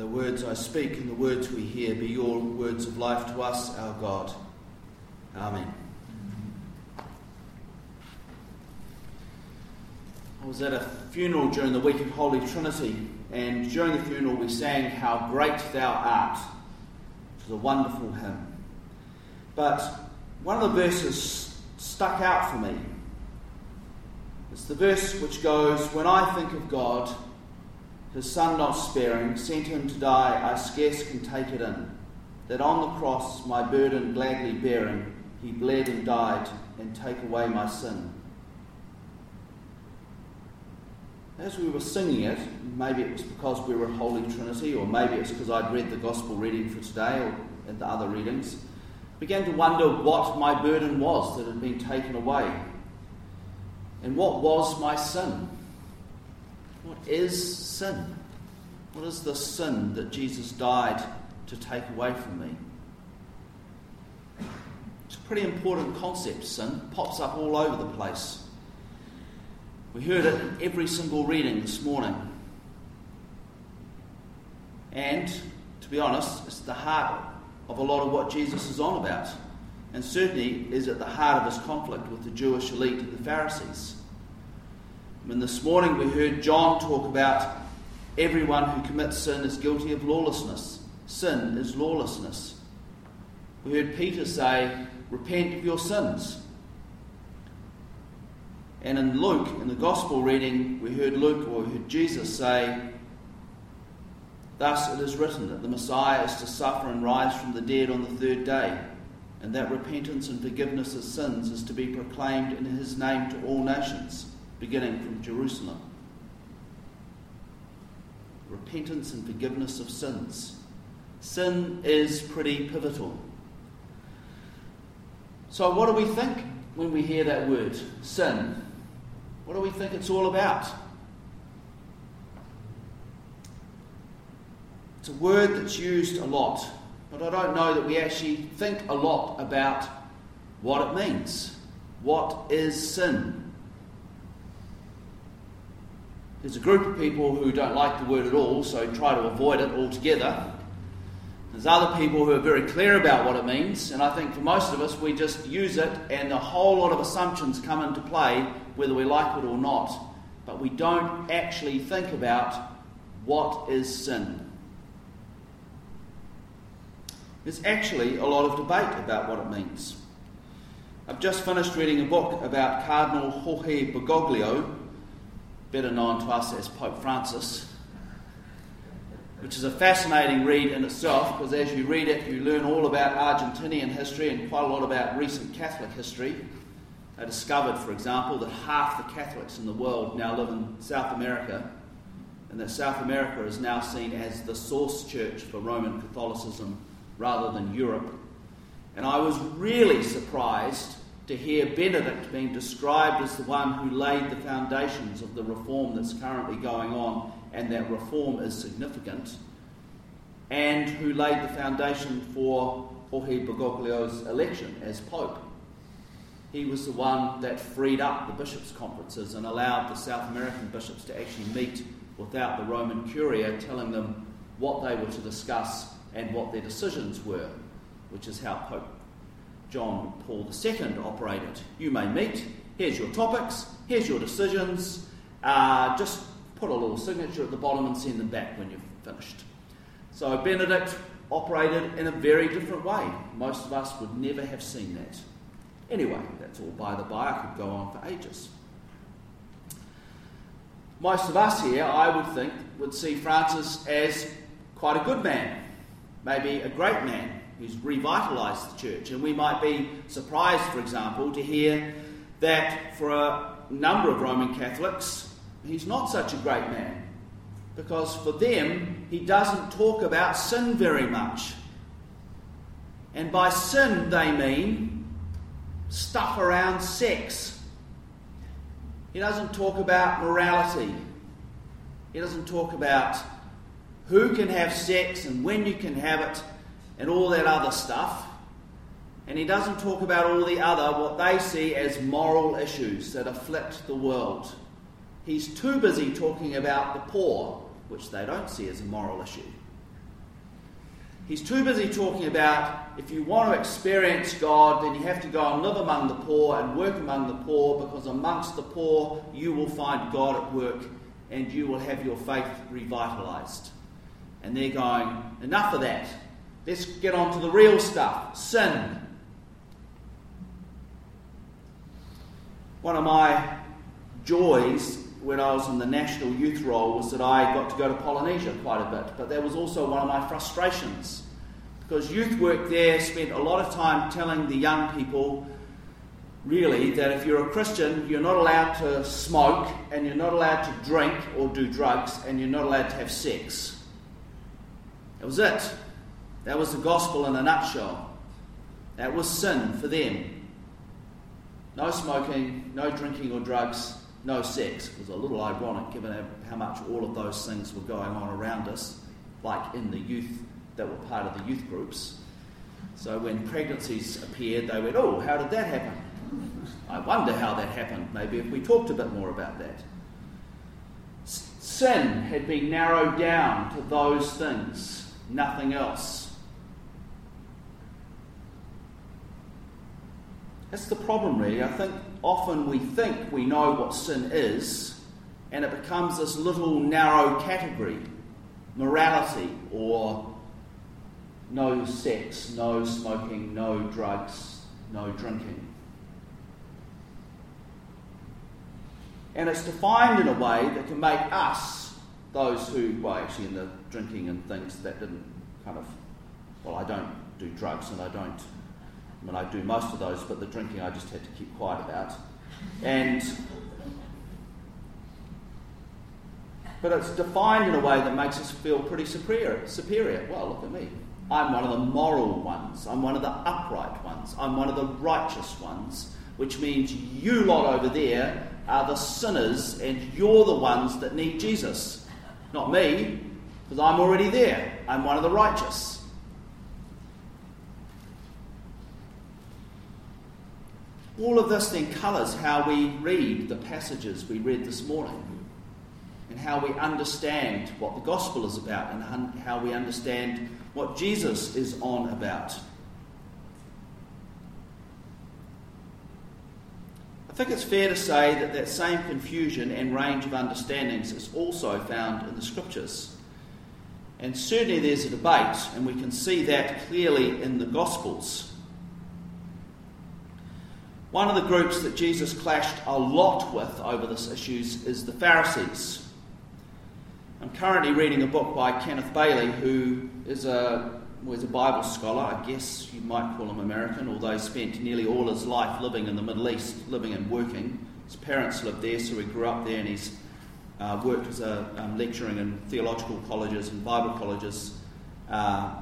the words I speak and the words we hear be your words of life to us, our God. Amen. I was at a funeral during the week of Holy Trinity, and during the funeral we sang How Great Thou Art, which is a wonderful hymn. But one of the verses stuck out for me. It's the verse which goes, When I think of God, his Son not sparing, sent him to die, I scarce can take it in. That on the cross, my burden gladly bearing, he bled and died, and take away my sin. As we were singing it, maybe it was because we were at Holy Trinity, or maybe it's because I'd read the Gospel reading for today or at the other readings, began to wonder what my burden was that had been taken away. And what was my sin? What is sin? What is the sin that Jesus died to take away from me? It's a pretty important concept, sin. Pops up all over the place. We heard it in every single reading this morning. And, to be honest, it's the heart of a lot of what Jesus is on about. And certainly is at the heart of his conflict with the Jewish elite and the Pharisees. And this morning we heard John talk about everyone who commits sin is guilty of lawlessness. Sin is lawlessness. We heard Peter say, Repent of your sins. And in Luke, in the Gospel reading, we heard Luke or we heard Jesus say, Thus it is written that the Messiah is to suffer and rise from the dead on the third day, and that repentance and forgiveness of sins is to be proclaimed in his name to all nations beginning from Jerusalem. Repentance and forgiveness of sins. Sin is pretty pivotal. So, what do we think when we hear that word, sin? What do we think it's all about? It's a word that's used a lot, but I don't know that we actually think a lot about what it means. What is sin? There's a group of people who don't like the word at all, so try to avoid it altogether. There's other people who are very clear about what it means, and I think for most of us, we just use it, and a whole lot of assumptions come into play, whether we like it or not. But we don't actually think about what is sin. There's actually a lot of debate about what it means. I've just finished reading a book about Cardinal Jorge Bergoglio, better known to us as Pope Francis, which is a fascinating read in itself because as you read it, you learn all about Argentinian history and quite a lot about recent Catholic history. They discovered, for example, that half the Catholics in the world now live in South America, and that South America is now seen as the source church for Roman Catholicism rather than Europe. And I was really surprised to hear Benedict being described as the one who laid the foundations of the reform that's currently going on, and that reform is significant, and who laid the foundation for Jorge Bergoglio's election as Pope. He was the one that freed up the bishops' conferences and allowed the South American bishops to actually meet without the Roman Curia telling them what they were to discuss and what their decisions were, which is how Pope John Paul II operated. You may meet, here's your topics, here's your decisions, uh, just put a little signature at the bottom and send them back when you've finished. So Benedict operated in a very different way. Most of us would never have seen that. Anyway, that's all by the by. I could go on for ages. Most of us here, I would think, would see Francis as quite a good man, maybe a great man, who's revitalised the church. And we might be surprised, for example, to hear that for a number of Roman Catholics, he's not such a great man. Because for them, he doesn't talk about sin very much. And by sin, they mean stuff around sex. He doesn't talk about morality. He doesn't talk about who can have sex and when you can have it and all that other stuff. And he doesn't talk about all the other, what they see as moral issues that afflict the world. He's too busy talking about the poor, which they don't see as a moral issue. He's too busy talking about if you want to experience God, then you have to go and live among the poor and work among the poor, because amongst the poor you will find God at work and you will have your faith revitalized. And they're going, enough of that. Let's get on to the real stuff sin. One of my joys when I was in the national youth role was that I got to go to Polynesia quite a bit, but that was also one of my frustrations because youth work there spent a lot of time telling the young people really that if you're a Christian, you're not allowed to smoke and you're not allowed to drink or do drugs and you're not allowed to have sex. That was it. That was the gospel in a nutshell. That was sin for them. No smoking, no drinking or drugs, no sex. It was a little ironic given how much all of those things were going on around us, like in the youth that were part of the youth groups. So when pregnancies appeared, they went, Oh, how did that happen? I wonder how that happened. Maybe if we talked a bit more about that. Sin had been narrowed down to those things, nothing else. That's the problem, really. I think often we think we know what sin is, and it becomes this little narrow category morality or no sex, no smoking, no drugs, no drinking. And it's defined in a way that can make us, those who, well, actually, in the drinking and things, that didn't kind of, well, I don't do drugs and I don't I mean, I do most of those, but the drinking I just had to keep quiet about. And but it's defined in a way that makes us feel pretty superior. Superior. Well, look at me. I'm one of the moral ones. I'm one of the upright ones. I'm one of the righteous ones, which means you lot over there are the sinners and you're the ones that need Jesus. Not me, because I'm already there. I'm one of the righteous. All of this then colours how we read the passages we read this morning and how we understand what the gospel is about and how we understand what Jesus is on about. I think it's fair to say that that same confusion and range of understandings is also found in the scriptures. And certainly there's a debate, and we can see that clearly in the Gospels. One of the groups that Jesus clashed a lot with over this issues is the Pharisees. I'm currently reading a book by Kenneth Bailey, who is a, was a Bible scholar. I guess you might call him American, although he spent nearly all his life living in the Middle East, living and working. His parents lived there, so he grew up there, and he's uh, worked as a um, lecturing in theological colleges and Bible colleges uh,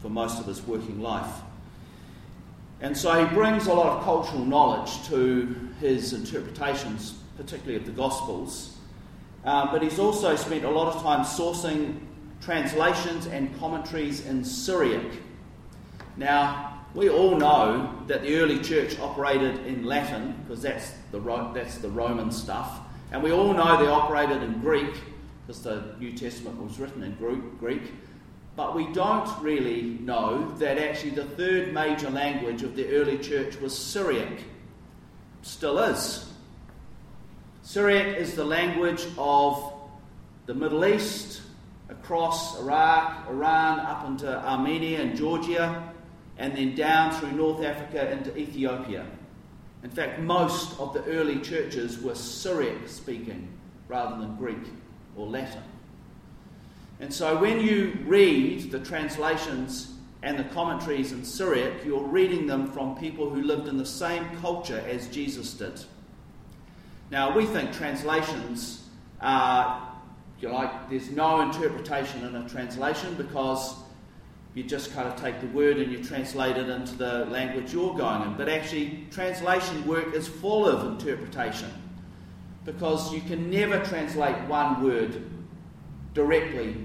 for most of his working life. And so he brings a lot of cultural knowledge to his interpretations, particularly of the Gospels. Um, but he's also spent a lot of time sourcing translations and commentaries in Syriac. Now, we all know that the early church operated in Latin, because that's the, that's the Roman stuff. And we all know they operated in Greek, because the New Testament was written in Greek. But we don't really know that actually the third major language of the early church was Syriac. Still is. Syriac is the language of the Middle East, across Iraq, Iran, up into Armenia and Georgia, and then down through North Africa into Ethiopia. In fact, most of the early churches were Syriac speaking rather than Greek or Latin. And so when you read the translations and the commentaries in Syriac, you're reading them from people who lived in the same culture as Jesus did. Now, we think translations are, you like, there's no interpretation in a translation because you just kind of take the word and you translate it into the language you're going in. But actually, translation work is full of interpretation because you can never translate one word directly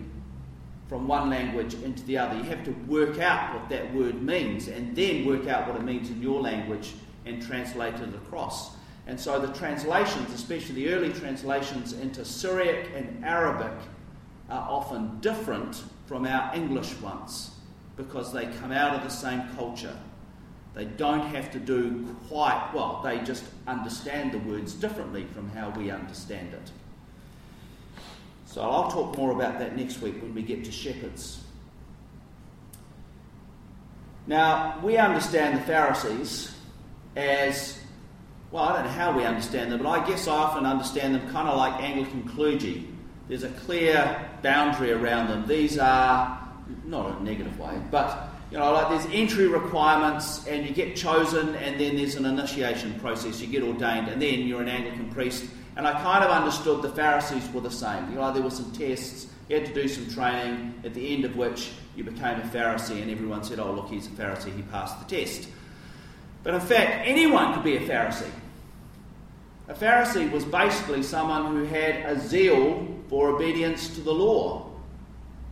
from one language into the other. You have to work out what that word means and then work out what it means in your language and translate it across. And so the translations, especially the early translations into Syriac and Arabic, are often different from our English ones. because they come out of the same culture. They don't have to do quite well, they just understand the words differently from how we understand it. So I'll talk more about that next week when we get to shepherds. Now, we understand the Pharisees as, well, I don't know how we understand them, but I guess I often understand them kind of like Anglican clergy. There's a clear boundary around them. These are, not a negative way, but, you know, like there's entry requirements and you get chosen and then there's an initiation process. You get ordained and then you're an Anglican priest. And I kind of understood the Pharisees were the same. You know, there were some tests, you had to do some training, at the end of which you became a Pharisee, and everyone said, Oh, look, he's a Pharisee, he passed the test. But in fact, anyone could be a Pharisee. A Pharisee was basically someone who had a zeal for obedience to the law.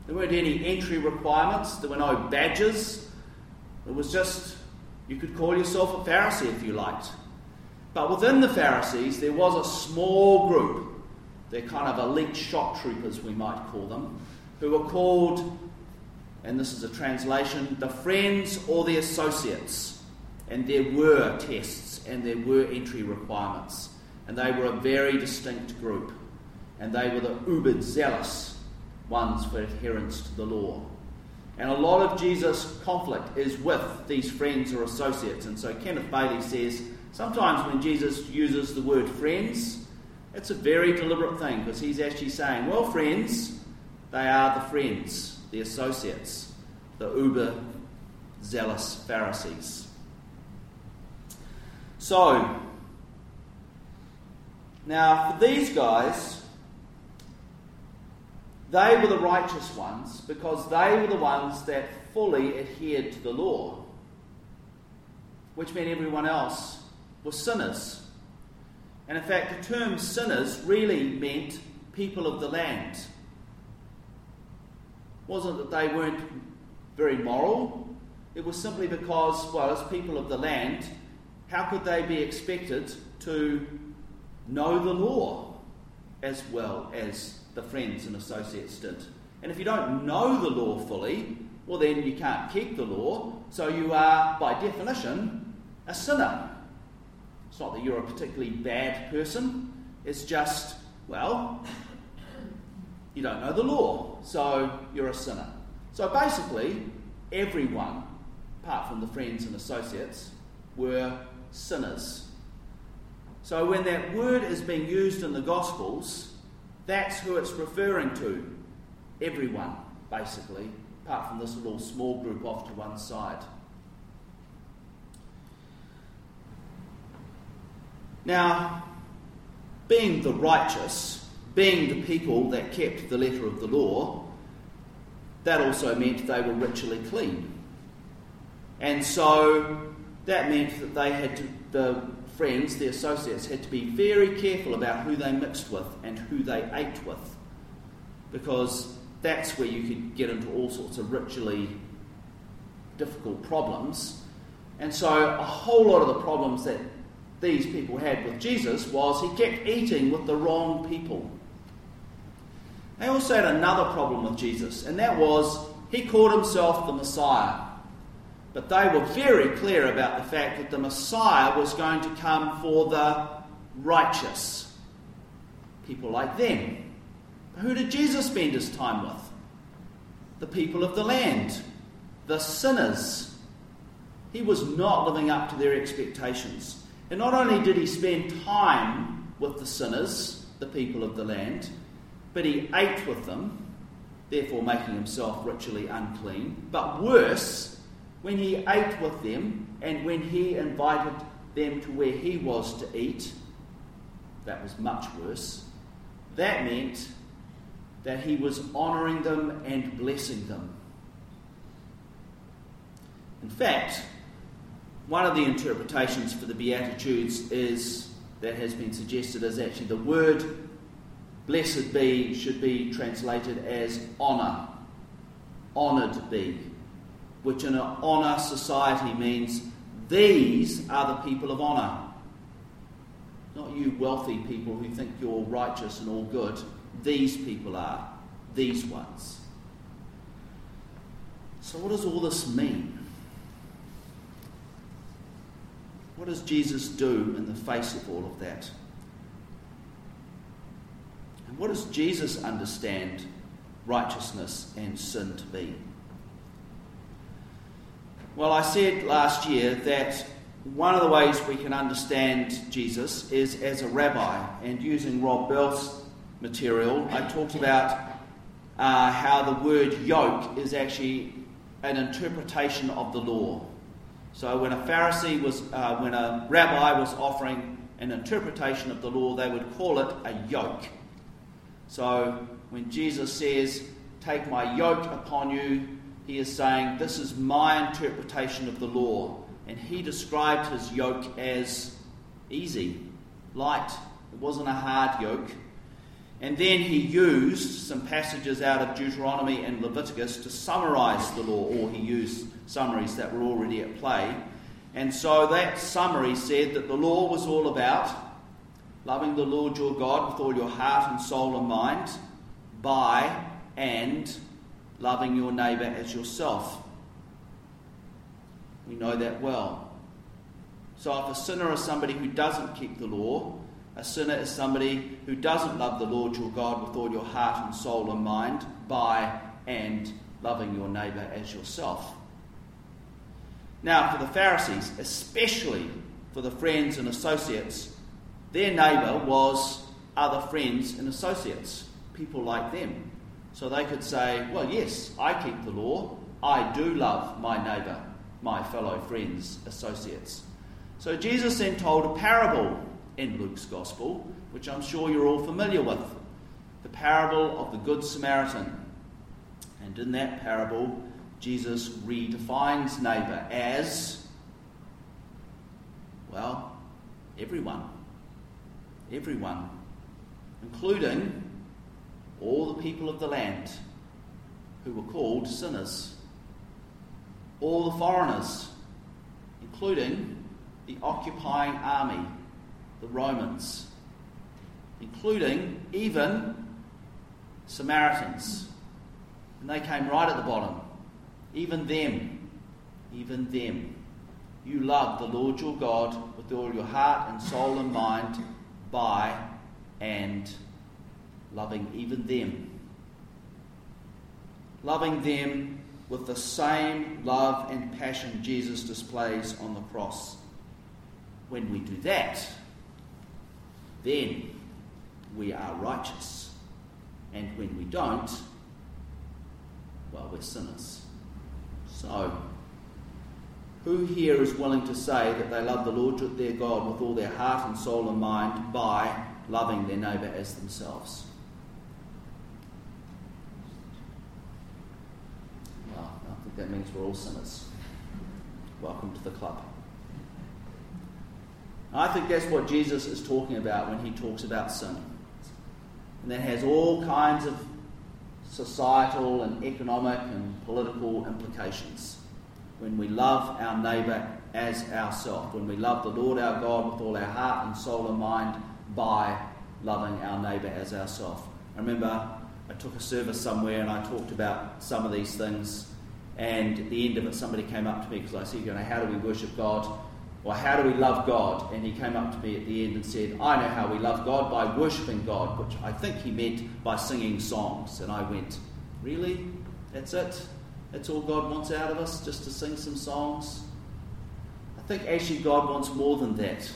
There weren't any entry requirements, there were no badges. It was just, you could call yourself a Pharisee if you liked. But within the Pharisees, there was a small group. They're kind of elite shock troopers, we might call them, who were called and this is a translation, the friends or the associates. And there were tests and there were entry requirements. And they were a very distinct group. And they were the uber zealous ones for adherence to the law. And a lot of Jesus' conflict is with these friends or associates. And so Kenneth Bailey says sometimes when Jesus uses the word friends, it's a very deliberate thing because he's actually saying, well, friends, they are the friends the associates, the uber zealous Pharisees. So, now for these guys, they were the righteous ones because they were the ones that fully adhered to the law, which meant everyone else was sinners. And in fact, the term sinners really meant people of the land wasn't that they weren't very moral. It was simply because, well, as people of the land, how could they be expected to know the law as well as the friends and associates did? And if you don't know the law fully, well, then you can't keep the law, so you are, by definition, a sinner. It's not that you're a particularly bad person, it's just, well, you don't know the law, so you're a sinner. So basically, everyone, apart from the friends and associates, were sinners. So when that word is being used in the Gospels, that's who it's referring to. Everyone, basically, apart from this little small group off to one side. Now, being the righteous being the people that kept the letter of the law, that also meant they were ritually clean. And so that meant that they had to, the friends, the associates, had to be very careful about who they mixed with and who they ate with. Because that's where you could get into all sorts of ritually difficult problems. And so a whole lot of the problems that these people had with Jesus was he kept eating with the wrong people. They also had another problem with Jesus, and that was he called himself the Messiah. But they were very clear about the fact that the Messiah was going to come for the righteous. People like them. But who did Jesus spend his time with? The people of the land, the sinners. He was not living up to their expectations. And not only did he spend time with the sinners, the people of the land, but he ate with them, therefore making himself ritually unclean. But worse, when he ate with them and when he invited them to where he was to eat, that was much worse. That meant that he was honouring them and blessing them. In fact, one of the interpretations for the Beatitudes is that has been suggested is actually the word Blessed be should be translated as honour. Honoured be, which in an honour society means these are the people of honour. Not you wealthy people who think you're righteous and all good. These people are, these ones. So, what does all this mean? What does Jesus do in the face of all of that? And what does Jesus understand righteousness and sin to be? Well, I said last year that one of the ways we can understand Jesus is as a rabbi, and using Rob Bell's material, I talked about uh, how the word yoke is actually an interpretation of the law. So when a Pharisee was, uh, when a rabbi was offering an interpretation of the law, they would call it a yoke. So when Jesus says, Take my yoke upon you, he is saying, This is my interpretation of the law. And he described his yoke as easy, light. It wasn't a hard yoke. And then he used some passages out of Deuteronomy and Leviticus to summarize the law, or he used summaries that were already at play. And so that summary said that the law was all about loving the Lord your God with all your heart and soul and mind, by and loving your neighbour as yourself. We know that well. So if a sinner is somebody who doesn't keep the law, a sinner is somebody who doesn't love the Lord your God with all your heart and soul and mind, by and loving your neighbour as yourself. Now, for the Pharisees, especially for the friends and associates, their neighbour was other friends and associates, people like them. So they could say, Well, yes, I keep the law. I do love my neighbour, my fellow friends, associates. So Jesus then told a parable in Luke's Gospel, which I'm sure you're all familiar with the parable of the Good Samaritan. And in that parable, Jesus redefines neighbour as, well, everyone. Everyone, including all the people of the land who were called sinners, all the foreigners, including the occupying army the Romans, including even Samaritans. And they came right at the bottom. Even them, even them. You love the Lord your God with all your heart and soul and mind by and loving even them. Loving them with the same love and passion Jesus displays on the cross. When we do that, then we are righteous. And when we don't, well, we're sinners. So, who here is willing to say that they love the Lord their God with all their heart and soul and mind by loving their neighbour as themselves? Well, I think that means we're all sinners. Welcome to the club. I think that's what Jesus is talking about when he talks about sin. And that has all kinds of societal and economic and political implications. When we love our neighbour as ourselves, when we love the Lord our God with all our heart and soul and mind by loving our neighbour as ourselves. I remember I took a service somewhere and I talked about some of these things, and at the end of it, somebody came up to me because I said, you know, how do we worship God? Or how do we love God? And he came up to me at the end and said, I know how we love God by worshipping God, which I think he meant by singing songs. And I went, Really? That's it? That's all God wants out of us, just to sing some songs? I think actually God wants more than that.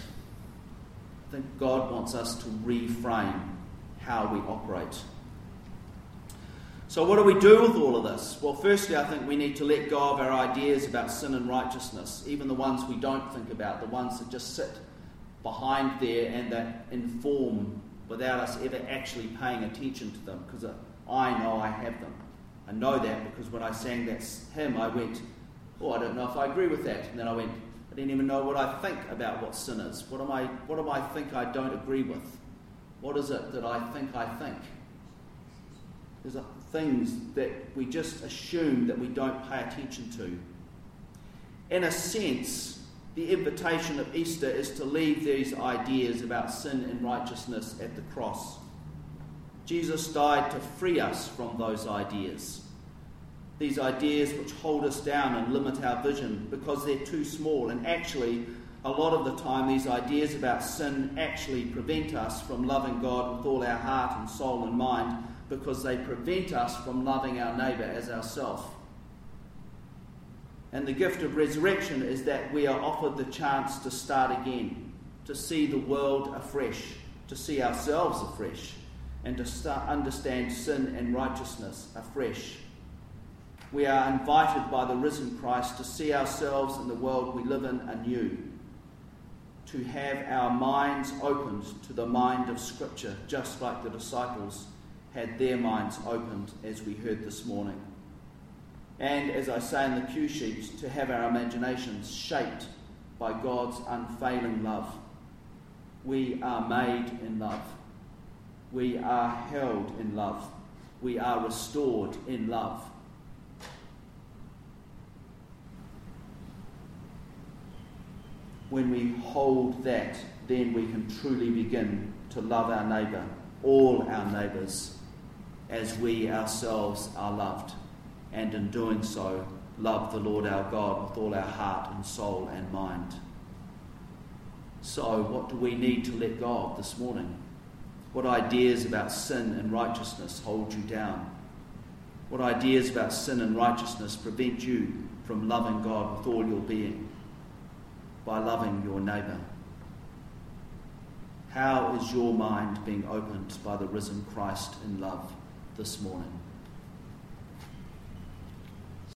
I think God wants us to reframe how we operate. So, what do we do with all of this? Well, firstly, I think we need to let go of our ideas about sin and righteousness, even the ones we don't think about, the ones that just sit behind there and that inform without us ever actually paying attention to them, because I know I have them. I know that because when I sang that hymn, I went, Oh, I don't know if I agree with that. And then I went, I didn't even know what I think about what sin is. What am I, what do I think I don't agree with? What is it that I think I think? There's a things that we just assume that we don't pay attention to. In a sense, the invitation of Easter is to leave these ideas about sin and righteousness at the cross. Jesus died to free us from those ideas. these ideas which hold us down and limit our vision because they're too small. And actually, a lot of the time, these ideas about sin actually prevent us from loving God with all our heart and soul and mind because they prevent us from loving our neighbour as ourselves. And the gift of resurrection is that we are offered the chance to start again, to see the world afresh, to see ourselves afresh, and to understand sin and righteousness afresh. We are invited by the risen Christ to see ourselves and the world we live in anew, to have our minds opened to the mind of Scripture, just like the disciples had their minds opened as we heard this morning. And as I say in the cue sheet, to have our imaginations shaped by God's unfailing love. We are made in love. We are held in love. We are restored in love. When we hold that, then we can truly begin to love our neighbour, all our neighbours, as we ourselves are loved, and in doing so, love the Lord our God with all our heart and soul and mind. So, what do we need to let go of this morning? What ideas about sin and righteousness hold you down? What ideas about sin and righteousness prevent you from loving God with all your being by loving your neighbour? How is your mind being opened by the risen Christ in love? This morning.